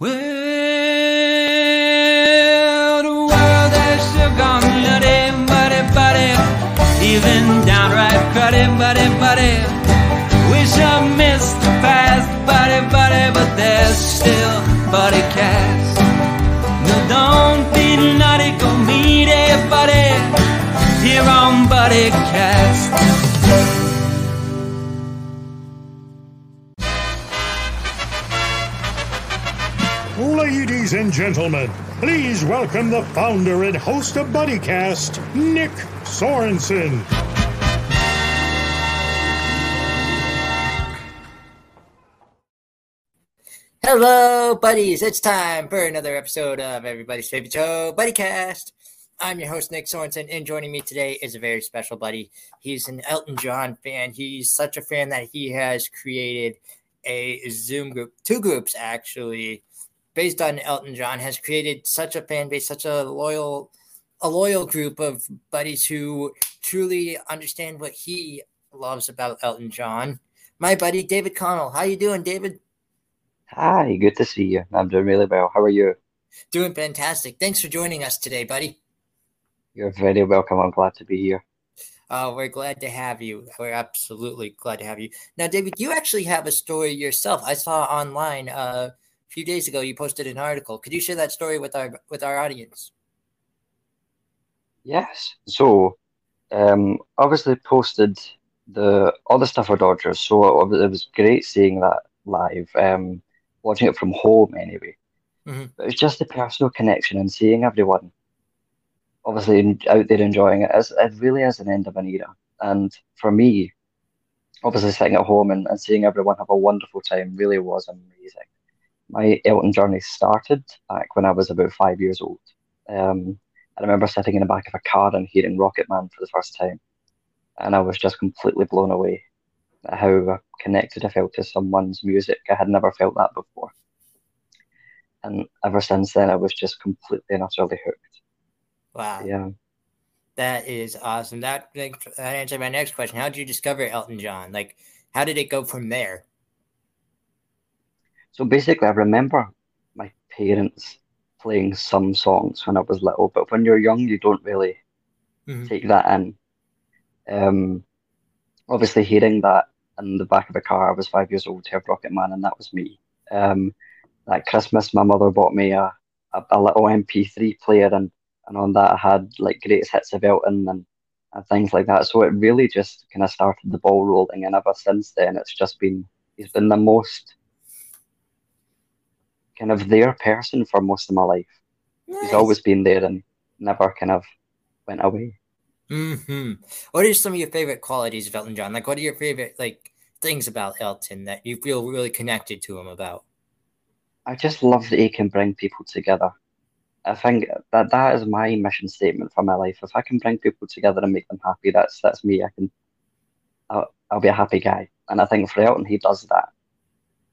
Well, the world has sure gone nutty, buddy, buddy. Even downright cruddy, buddy, buddy. Wish I missed the past, buddy, buddy, but there's still buddy cast. No, don't be nutty, go meet buddy here on Buddy Cast. Ladies and gentlemen, please welcome the founder and host of BuddyCast, Nick Sorensen. Hello, buddies. It's time for another episode of everybody's favorite show, BuddyCast. I'm your host, Nick Sorensen, and joining me today is a very special buddy. He's an Elton John fan. He's such a fan that he has created a Zoom group, two groups actually, based on Elton John, has created such a fan base, such a loyal, a loyal group of buddies who truly understand what he loves about Elton John. My buddy David Connell. How you doing, David? Hi, good to see you. I'm doing really well. How are you? Doing fantastic. Thanks for joining us today, buddy. You're very welcome. I'm glad to be here. Uh, we're glad to have you. We're absolutely glad to have you. Now, David, you actually have a story yourself. I saw online uh, a few days ago. You posted an article. Could you share that story with our with our audience? Yes. So, um, obviously posted the other stuff for Dodgers. So it was great seeing that live. Um, watching it from home anyway. Mm-hmm. But it's just the personal connection and seeing everyone obviously out there enjoying it. It's, it really is an end of an era. And for me, obviously sitting at home and, and seeing everyone have a wonderful time really was amazing. My Elton journey started back when I was about five years old. Um, I remember sitting in the back of a car and hearing Rocket Man for the first time. And I was just completely blown away at how connected I felt to someone's music. I had never felt that before. And ever since then, I was just completely and utterly hooked. Wow. Yeah. That is awesome. That that answered my next question. How did you discover Elton John? Like, how did it go from there? So basically, I remember my parents playing some songs when I was little, but when you're young, you don't really Mhm. take that in. Um, obviously, hearing that in the back of a car, I was five years old, heard Rocket Man, and that was me. Um, that Christmas, my mother bought me a, a, a little MP3 player, and, and on that I had like greatest hits of Elton and, and things like that. So it really just kind of started the ball rolling, and ever since then, it's just been he's been the most kind of their person for most of my life. He's always been there and never kind of went away. hmm What are some of your favorite qualities of Elton John? Like, what are your favorite like things about Elton that you feel really connected to him about? I just love that he can bring people together. I think that that is my mission statement for my life. If I can bring people together and make them happy, that's that's me. I can, I'll, I'll be a happy guy. And I think for Elton, he does that.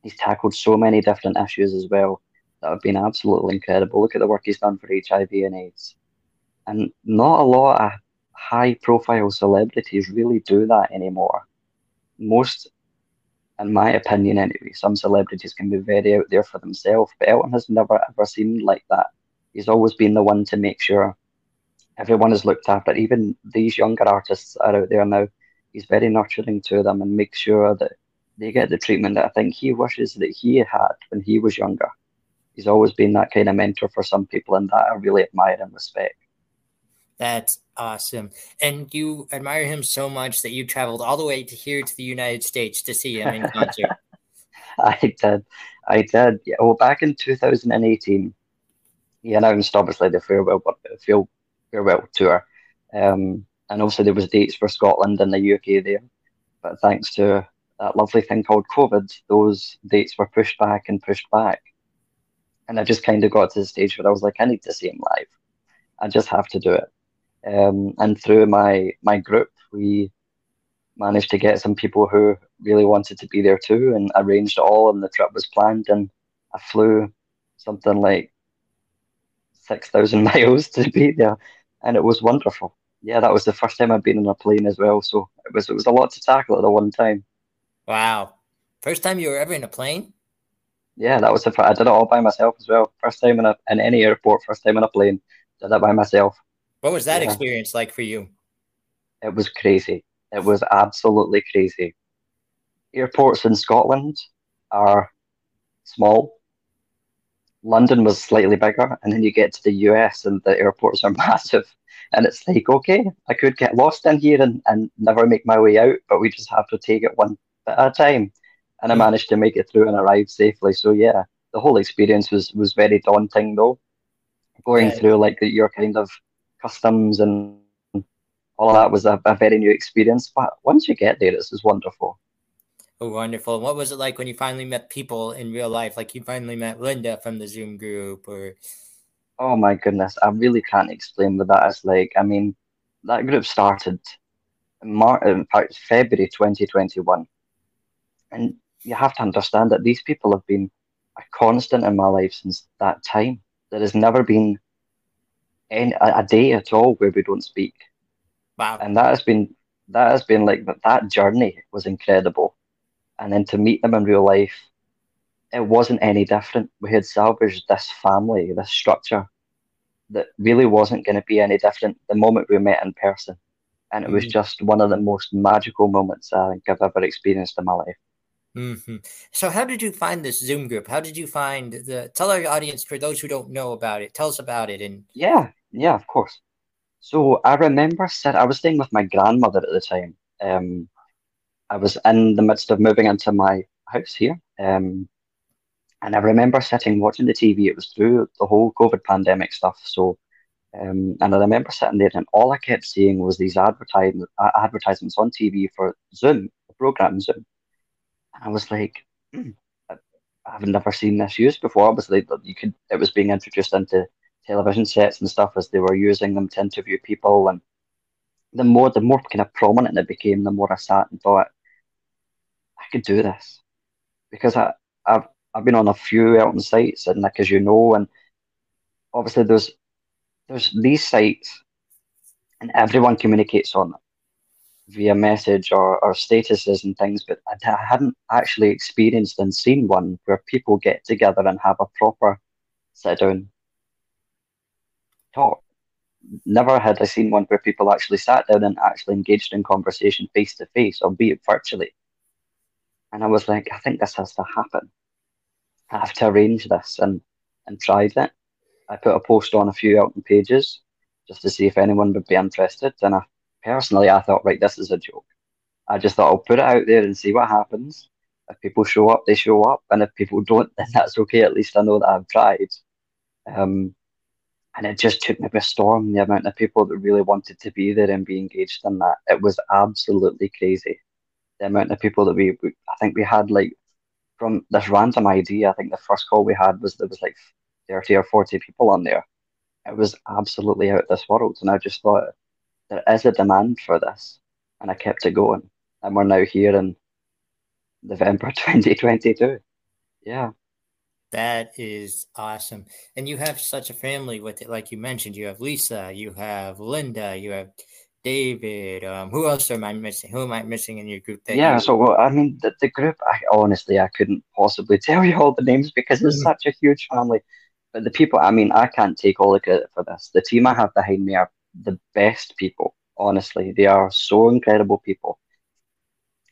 He's tackled so many different issues as well that have been absolutely incredible. Look at the work he's done for HIV and AIDS, and not a lot of high-profile celebrities really do that anymore. Most in my opinion anyway, some celebrities can be very out there for themselves, but Elton has never ever seemed like that. He's always been the one to make sure everyone is looked after. Even these younger artists are out there now. He's very nurturing to them and makes sure that they get the treatment that I think he wishes that he had when he was younger. He's always been that kind of mentor for some people, and that I really admire and respect. That's awesome. And you admire him so much that you traveled all the way to here to the United States to see him in concert. I did. I did. Yeah, well, back in 2018, he announced obviously the farewell fare- farewell tour, um, and obviously there was dates for Scotland and the UK there, but thanks to that lovely thing called COVID, those dates were pushed back and pushed back, and I just kind of got to the stage where I was like, I need to see him live. I just have to do it. Um, and through my my group, we managed to get some people who really wanted to be there too and arranged it all and the trip was planned and I flew something like 6,000 miles to be there and it was wonderful. Yeah, that was the first time I'd been on a plane as well, so it was it was a lot to tackle at the one time. Wow. First time you were ever in a plane? Yeah, that was the. fir- I did it all by myself as well. First time in a in any airport, first time in a plane, did it by myself. What was that Yeah. experience like for you? It was crazy. It was absolutely crazy. Airports in Scotland are small. London was slightly bigger, and then you get to the US and the airports are massive. And it's like, okay, I could get lost in here and, and never make my way out, but we just have to take it one at a time. And I Mm. managed to make it through and arrive safely. So yeah, the whole experience was was very daunting though. Going Yeah. through like the, your kind of customs and all of that was a, a very new experience. But once you get there, it's just wonderful. Oh, wonderful. What was it like when you finally met people in real life? Like you finally met Linda from the Zoom group or Oh my goodness, I really can't explain what that is like. I mean, that group started in Mar in fact, February 2021. And you have to understand that these people have been a constant in my life since that time. There has never been any, a, a day at all where we don't speak. wow. And that has been that has been like that that journey was incredible. And then to meet them in real life, it wasn't any different. We had salvaged this family, this structure that really wasn't going to be any different the moment we met in person. And it was Mhm. just one of the most magical moments I think I've ever experienced in my life. Hmm So how did you find this Zoom group? How did you find the tell our audience for those who don't know about it, tell us about it and Yeah, yeah, of course. So I remember sit I was staying with my grandmother at the time. Um, I was in the midst of moving into my house here. Um, and I remember sitting watching the TV. It was through the whole COVID pandemic stuff. So, um, and I remember sitting there, and all I kept seeing was these advertisement uh, advertisements on TV for Zoom, the program Zoom. I was like, "Hmm, I- I've never seen this used before. Obviously, you could. It was being introduced into television sets and stuff as they were using them to interview people. And the more, the more kind of prominent it became, the more I sat and thought, I could do this because I, I've I've been on a few Elton sites, and like as you know, and obviously there's there's these sites, and everyone communicates on them via message or, or statuses and things, but I, hadn't actually experienced and seen one where people get together and have a proper sit down talk. Never had I seen one where people actually sat down and actually engaged in conversation face to face, albeit virtually. And I was like, I think this has to happen. I have to arrange this and and tried it. I put a post on a few Elton pages just to see if anyone would be interested. And I personally I thought, right, this is a joke. I just thought I'll put it out there and see what happens. If people show up, they show up, and if people don't, then that's okay. At least I know that I've tried. Um, and it just took me by storm the amount of people that really wanted to be there and be engaged in that. It was absolutely crazy. The amount of people that we, I think we had like from this random idea. I think the first call we had was there was like thirty or forty people on there. It was absolutely out of this world, and I just thought there is a demand for this, and I kept it going. And we're now here in November 2022. Yeah. That is awesome. And you have such a family with it. Like you mentioned, you have Lisa, you have Linda, you have David. Um, who else am I missing? Who am I missing in your group? That Yeah, you- so well, I mean, the, the group, I honestly, I couldn't possibly tell you all the names because it's Mhm. such a huge family. But the people, I mean, I can't take all the credit for this. The team I have behind me are the best people, honestly. They are so incredible people.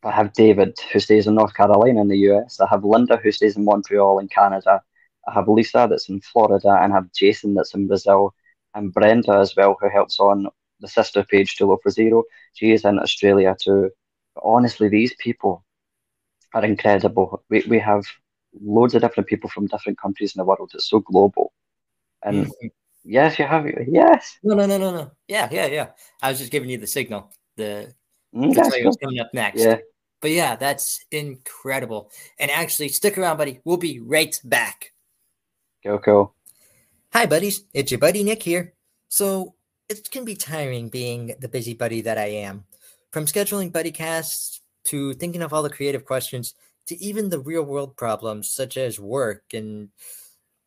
I have David, who stays in North Carolina in the US. I have Linda, who stays in Montreal in Canada. I have Lisa, that's in Florida, and I have Jason, that's in Brazil, and Brenda as well, who helps on the sister page to Low for Zero. She is in Australia too. But honestly, these people are incredible. We we have loads of different people from different countries in the world. It's so global. And Mhm. Yes, you have yes. No, no, no, no, no. Yeah, yeah, yeah. I was just giving you the signal. The Mm, that's tell you what's coming up next. Yeah. But yeah, that's incredible. And actually, stick around, buddy. We'll be right back. Cool, cool. Hi, buddies. It's your buddy Nick here. So it can be tiring being the busy buddy that I am. From scheduling buddy casts to thinking of all the creative questions to even the real world problems such as work and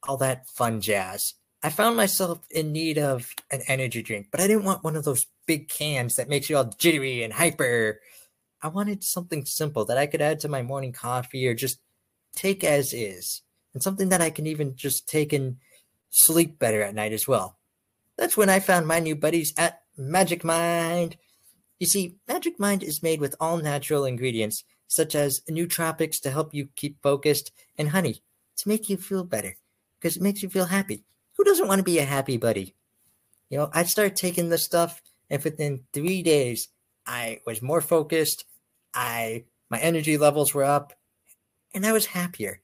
all that fun jazz. I found myself in need of an energy drink, but I didn't want one of those big cans that makes you all jittery and hyper. I wanted something simple that I could add to my morning coffee or just take as is. and something that I can even just take and sleep better at night as well. That's when I found my new buddies at Magic Mind. You see, Magic Mind is made with all natural ingredients, such as nootropics to help you keep focused and honey to make you feel better because it makes you feel happy. Who doesn't want to be a happy buddy? You know, I started taking this stuff, and within three days, I was more focused. I my energy levels were up, and I was happier.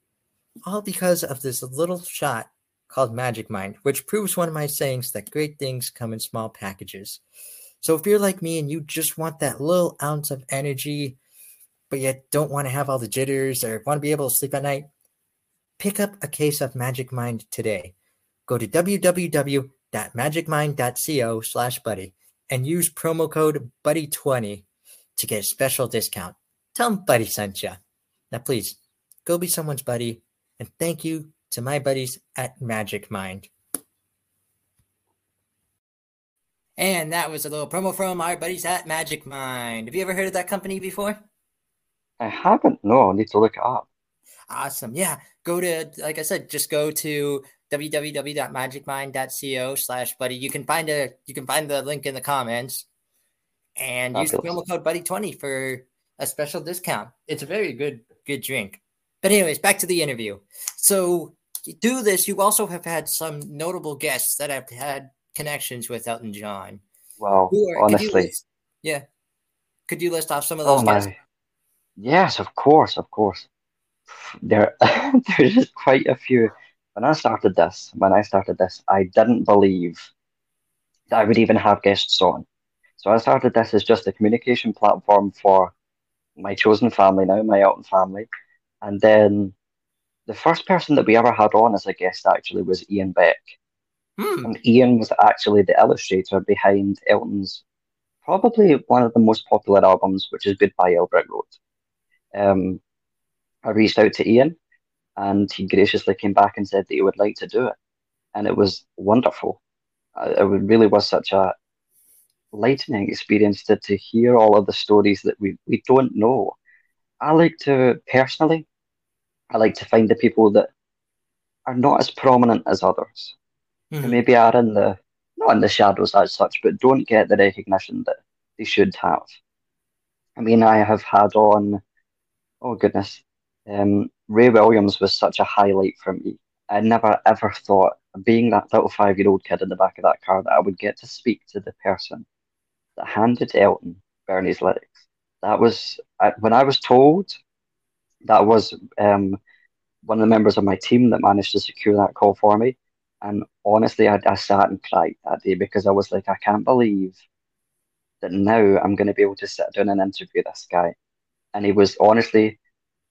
All because of this little shot called Magic Mind, which proves one of my sayings that great things come in small packages. So if you're like me and you just want that little ounce of energy, but yet don't want to have all the jitters or want to be able to sleep at night, pick up a case of Magic Mind today. Go to www.magicmind.co slash buddy and use promo code buddy20 to get a special discount. Tell them Buddy sent you. Now, please go be someone's buddy and thank you to my buddies at Magic Mind. And that was a little promo from our buddies at Magic Mind. Have you ever heard of that company before? I haven't. No, I need to look it up. Awesome. Yeah. Go to, like I said, just go to www.magicmind.co slash buddy. You can find a you can find the link in the comments and use the promo code buddy20 for a special discount. It's a very good good drink. But anyways, back to the interview. So do this, you also have had some notable guests that have had connections with Elton John. Well, are, honestly, list, yeah. Could you list off some of oh, those oh, guests? My. Yes, of course, of course. There, there's quite a few. When I started this, when I started this, I didn't believe that I would even have guests on. So I started this as just a communication platform for my chosen family now, my Elton family. And then the first person that we ever had on as a guest actually was Ian Beck. Hmm. And Ian was actually the illustrator behind Elton's probably one of the most popular albums, which is Goodbye Yellow Brick Road. Um, I reached out to Ian and he graciously came back and said that he would like to do it. And it was wonderful. Uh, it really was such a lightening experience to, to hear all of the stories that we, we don't know. I like to, personally, I like to find the people that are not as prominent as others mm-hmm. who maybe are in the not in the shadows as such, but don't get the recognition that they should have. I mean, I have had on, oh goodness, um, Ray Williams was such a highlight for me. I never ever thought, being that little five year old kid in the back of that car, that I would get to speak to the person that handed Elton Bernie's lyrics. That was, when I was told, that was um, one of the members of my team that managed to secure that call for me. And honestly, I, I sat and cried that day because I was like, I can't believe that now I'm going to be able to sit down and interview this guy. And he was honestly,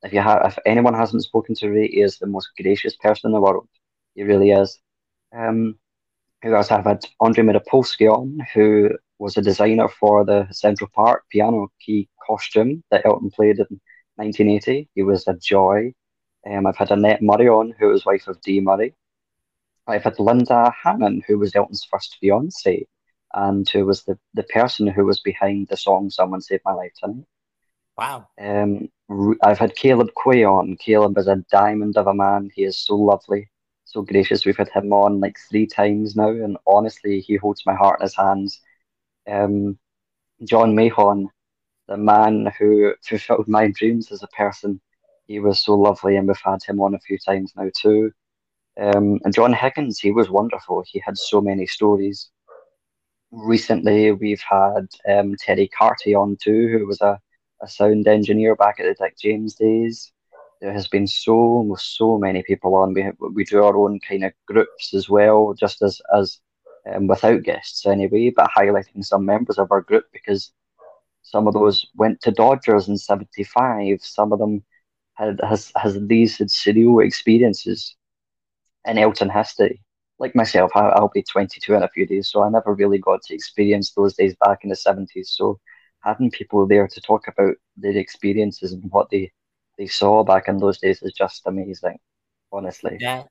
if you have, if anyone hasn't spoken to Ray, he is the most gracious person in the world. He really is. Um, who else? I've had Andre Miripolsky on, who was a designer for the Central Park piano key costume that Elton played in 1980. He was a joy. Um, I've had Annette Murray on, who was wife of Dee Murray. I've had Linda Hannon, who was Elton's first fiance, and who was the, the person who was behind the song "Someone Saved My Life Tonight." Wow. Um, I've had Caleb Quaye on. Caleb is a diamond of a man. He is so lovely, so gracious. We've had him on like three times now, and honestly, he holds my heart in his hands. Um, John Mahon, the man who fulfilled my dreams as a person, he was so lovely, and we've had him on a few times now too. Um, and John Higgins, he was wonderful. He had so many stories. Recently, we've had um, Terry Carty on too, who was a, a sound engineer back at the Dick James days. There has been so so many people on. We we do our own kind of groups as well, just as as um, without guests anyway, but highlighting some members of our group because some of those went to Dodgers in '75. Some of them had has has these surreal experiences in Elton history. Like myself, I, will be 22 in a few days, so I never really got to experience those days back in the 70s. So having people there to talk about their experiences and what they they saw back in those days is just amazing, honestly. That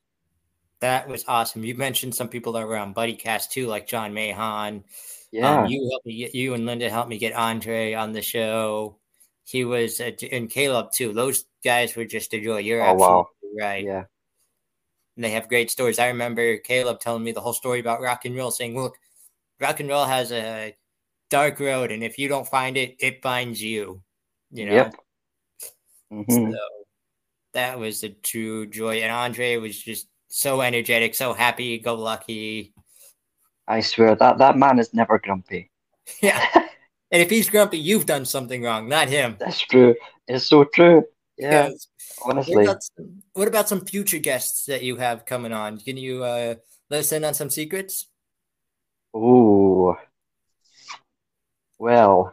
that was awesome. You mentioned some people that were on BuddyCast too, like John Mahon. Um, yeah, um, you helped me get you and Linda helped me get Andre on the show. He was uh, and Caleb too. Those guys were just a joy. You're oh, absolutely wow. right. Yeah, and they have great stories. I remember Caleb telling me the whole story about rock and roll, saying, "Look, rock and roll has a dark road, and if you don't find it, it finds you." You know. Yep. Mhm. So that was a true joy, and Andre was just so energetic, so happy, go lucky. I swear that that man is never grumpy. Yeah. And if he's grumpy, you've done something wrong, not him. That's true. It's so true. Yeah, Because What honestly. about, some, what about some future guests that you have coming on? Can you uh, let us in on some secrets? Oh, well,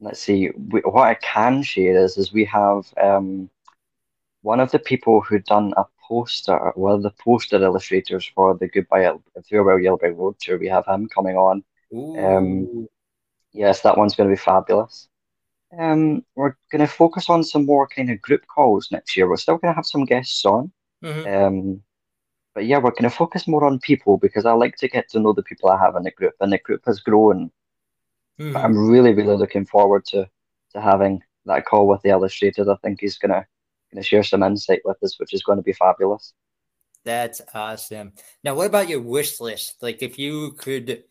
let's see. We, what I can share is, is we have um, one of the people who done a poster, one of the poster illustrators for the Goodbye El- Farewell Yellowbrick Road tour. We have him coming on. Ooh. Yes, that one's going to be fabulous. Um, we're going to focus on some more kind of group calls next year. We're still going to have some guests on. Mhm. Um, but yeah, we're going to focus more on people because I like to get to know the people I have in the group, and the group has grown. But I'm really, really looking forward to to having that call with the illustrator. I think he's gonna gonna share some insight with us, which is going to be fabulous. That's awesome. Now, what about your wish list? Like, if you could,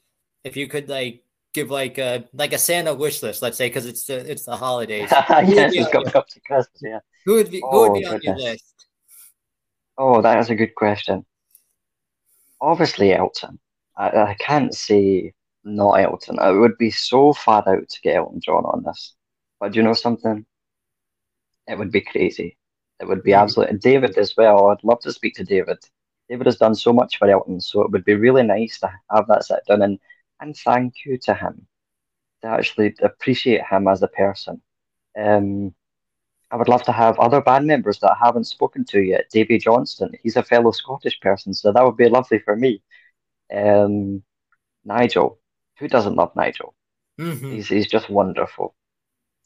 if you could, like, give like a like a Santa wish list, let's say, because it's the it's the holidays. Yes, it's coming up to Christmas. Yeah. Who would be who would Oh, be on your oh, list? Oh, that is a good question. Obviously, Elton. I, I can't say not Elton. It would be so far out to get Elton John on this. But do you know something? It would be crazy. It would be Mhm. absolutely. And David as well. I'd love to speak to David. David has done so much for Elton, so it would be really nice to have that sit down and, and thank you to him, to actually appreciate him as a person. Um, I would love to have other band members that I haven't spoken to yet. Davey Johnstone, he's a fellow Scottish person, so that would be lovely for me. Um, Nigel, who doesn't love Nigel? Mhm. He's he's just wonderful.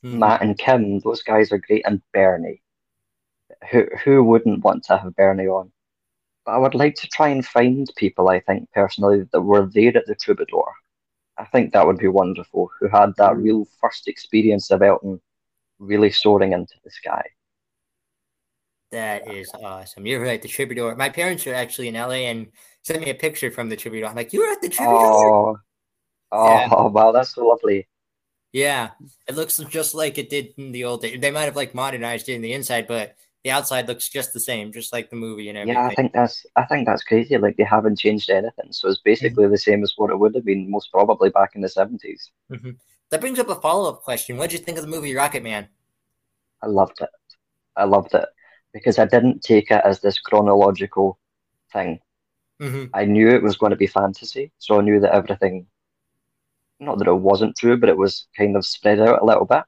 Mhm. Matt and Kim, those guys are great, and Bernie. Who who wouldn't want to have Bernie on? But I would like to try and find people, I think personally, that were there at the Troubadour. I think that would be wonderful, who had that real first experience of Elton really soaring into the sky. That is awesome. You're right. The Troubadour. My parents are actually in LA and sent me a picture from the Troubadour. I'm like, you were at the Troubadour? Oh, oh, Yeah. wow, that's so lovely. Yeah, it looks just like it did in the old days. They might have like modernized it in the inside, but the outside looks just the same, just like the movie and everything. Yeah, I think that's I think that's crazy. Like they haven't changed anything, so it's basically the same as what it would have been most probably back in the seventies. That brings up a follow up question. What did you think of the movie Rocket Man? I loved it. I loved it because I didn't take it as this chronological thing. hmm I knew it was going to be fantasy, so I knew that everything, not that it wasn't true, but it was kind of spread out a little bit.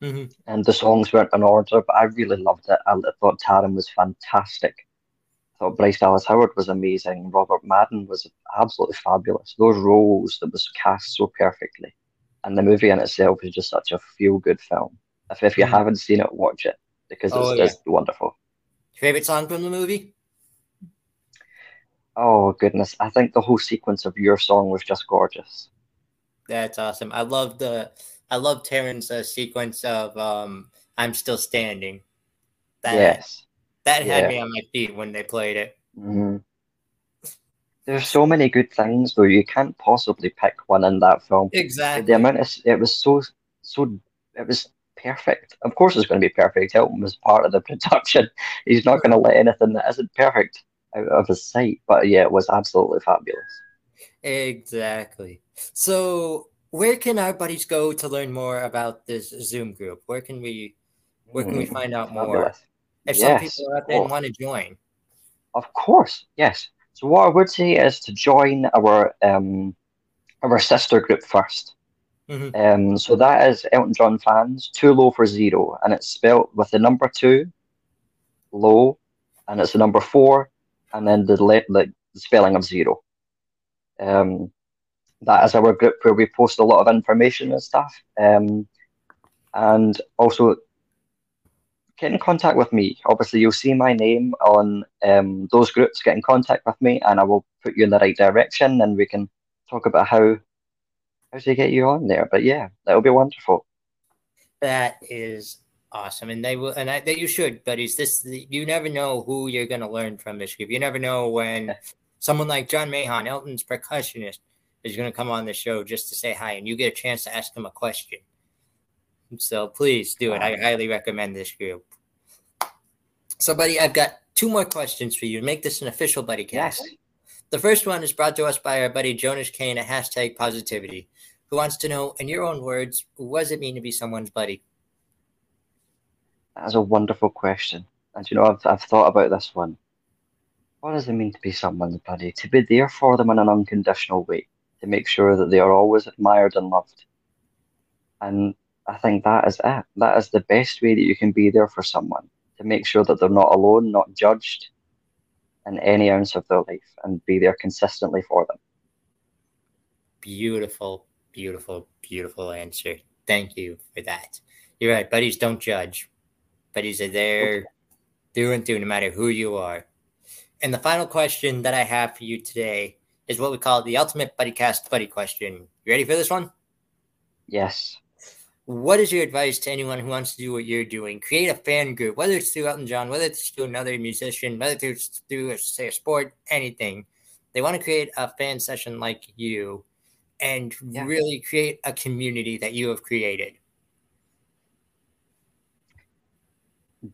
hmm And the songs weren't in order, but I really loved it. I thought Taron was fantastic. I thought Bryce Dallas Howard was amazing. Robert Madden was absolutely fabulous. Those roles that was cast so perfectly. And the movie in itself is just such a feel good film. If, if you Mhm. haven't seen it, watch it because it's Oh, yeah. just wonderful. Favorite song from the movie? Oh, goodness. I think the whole sequence of your song was just gorgeous. That's awesome. I love the I love Taron's uh, sequence of um I'm still standing. That Yes. that had Yeah. me on my feet when they played it. Mhm. There's so many good things, though. You can't possibly pick one in that film. Exactly. The amount of it was so so it was perfect. Of course, it's going to be perfect. Elton was part of the production. He's not going to let anything that isn't perfect out of his sight. But yeah, it was absolutely fabulous. Exactly. So, where can our buddies go to learn more about this Zoom group? Where can we where can we Mm, find out more? If some Yes. people are out there want to join. Of course, yes. So what I would say is to join our um our sister group first. Mhm. Um, so that is Elton John fans, too low for zero, and it's spelt with the number two, low, and it's the number four, and then the le- the spelling of zero. Um, that is our group where we post a lot of information and stuff. Um, and also get in contact with me. Obviously, you'll see my name on um, those groups. Get in contact with me, and I will put you in the right direction, and we can talk about how how to get you on there. But yeah, that'll be wonderful. That is awesome, and they will, and I, that you should, But buddies. This you never know who you're going to learn from this group. You never know when someone like John Mahon, Elton's percussionist, is going to come on the show just to say hi, and you get a chance to ask him a question. So please do it. I highly recommend this group. So, buddy, I've got two more questions for you to make this an official buddy cast. Yes. The first one is brought to us by our buddy Jonas Kane at hashtag positivity, who wants to know, in your own words, what does it mean to be someone's buddy? That's a wonderful question. And you know, I've, I've thought about this one. What does it mean to be someone's buddy? To be there for them in an unconditional way, to make sure that they are always admired and loved. And I think that is it. That is the best way that you can be there for someone, to make sure that they're not alone, not judged in any ounce of their life, and be there consistently for them. Beautiful, beautiful, beautiful answer. Thank you for that. You're right. Buddies don't judge. Buddies are there through and through, no matter who you are. And the final question that I have for you today is what we call the ultimate buddy cast buddy question. You ready for this one? Yes. What is your advice to anyone who wants to do what you're doing? Create a fan group, whether it's through Elton John, whether it's through another musician, whether it's through, say, a sport, anything. They want to create a fan session like you and Yeah. really create a community that you have created.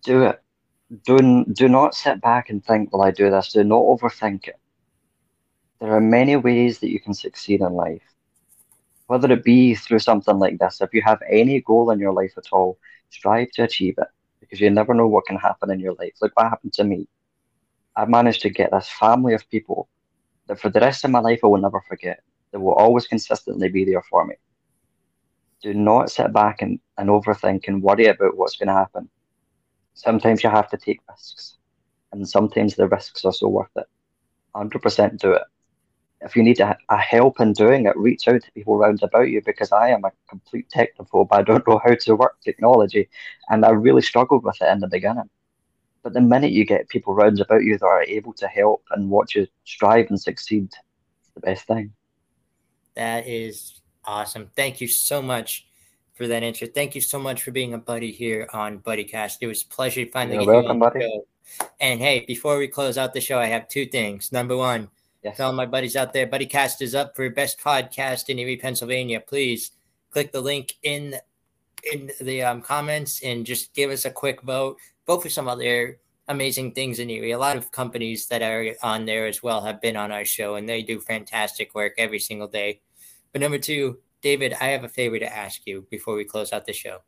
Do it. Do, do not sit back and think, will I do this? Do not overthink it. There are many ways that you can succeed in life. Whether it be through something like this, if you have any goal in your life at all, strive to achieve it because you never know what can happen in your life. Look what happened to me. I've managed to get this family of people that for the rest of my life I will never forget. That will always consistently be there for me. Do not sit back and, and overthink and worry about what's going to happen sometimes you have to take risks, and sometimes the risks are so worth it. 100% do it. If you need a, a help in doing it, reach out to people around about you because I am a complete technophobe. I don't know how to work technology, and I really struggled with it in the beginning. But the minute you get people round about you that are able to help and watch you strive and succeed, it's the best thing. That is awesome. Thank you so much for that answer. Thank you so much for being a buddy here on BuddyCast. It was a pleasure to finally You're get welcome, you on buddy. show. And hey, before we close out the show, I have two things. Number one, Yes. to all my buddies out there, BuddyCast is up for best podcast in Erie, Pennsylvania. Please click the link in in the um, comments and just give us a quick vote. Vote for some other amazing things in Erie. A lot of companies that are on there as well have been on our show, and they do fantastic work every single day. But number two, David, I have a favor to ask you before we close out the show.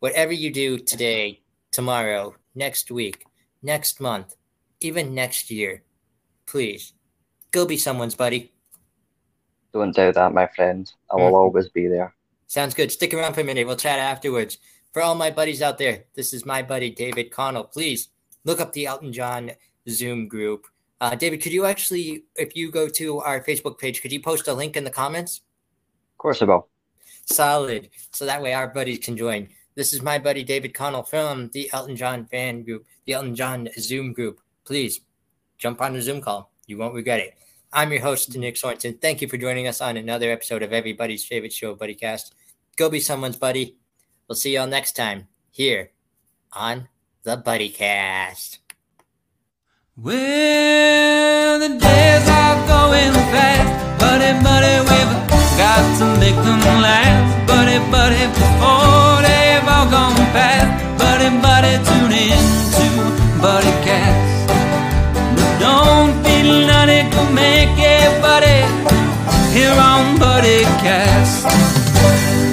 Whatever you do today, tomorrow, next week, next month, even next year, please go be someone's buddy. Don't doubt that, my friend. I will Mhm. always be there. Sounds good. Stick around for a minute. We'll chat afterwards. For all my buddies out there, this is my buddy David Connell. Please look up the Elton John Zoom group. Uh, David, could you actually, if you go to our Facebook page, could you post a link in the comments? Of course I will. Solid. So that way our buddies can join. This is my buddy David Connell from the Elton John fan group, the Elton John Zoom group. Please jump on the Zoom call. You won't regret it. I'm your host, Nick Sorensen. Thank you for joining us on another episode of everybody's favorite show, BuddyCast. Go be someone's buddy. We'll see y'all next time here on the BuddyCast. Well, the days are going fast, buddy, buddy, we've got to make them last, buddy, buddy, before they've all gone past, buddy, buddy, tune in to Buddy Cast. But don't feel none, it make it, buddy, here on Buddy Cast.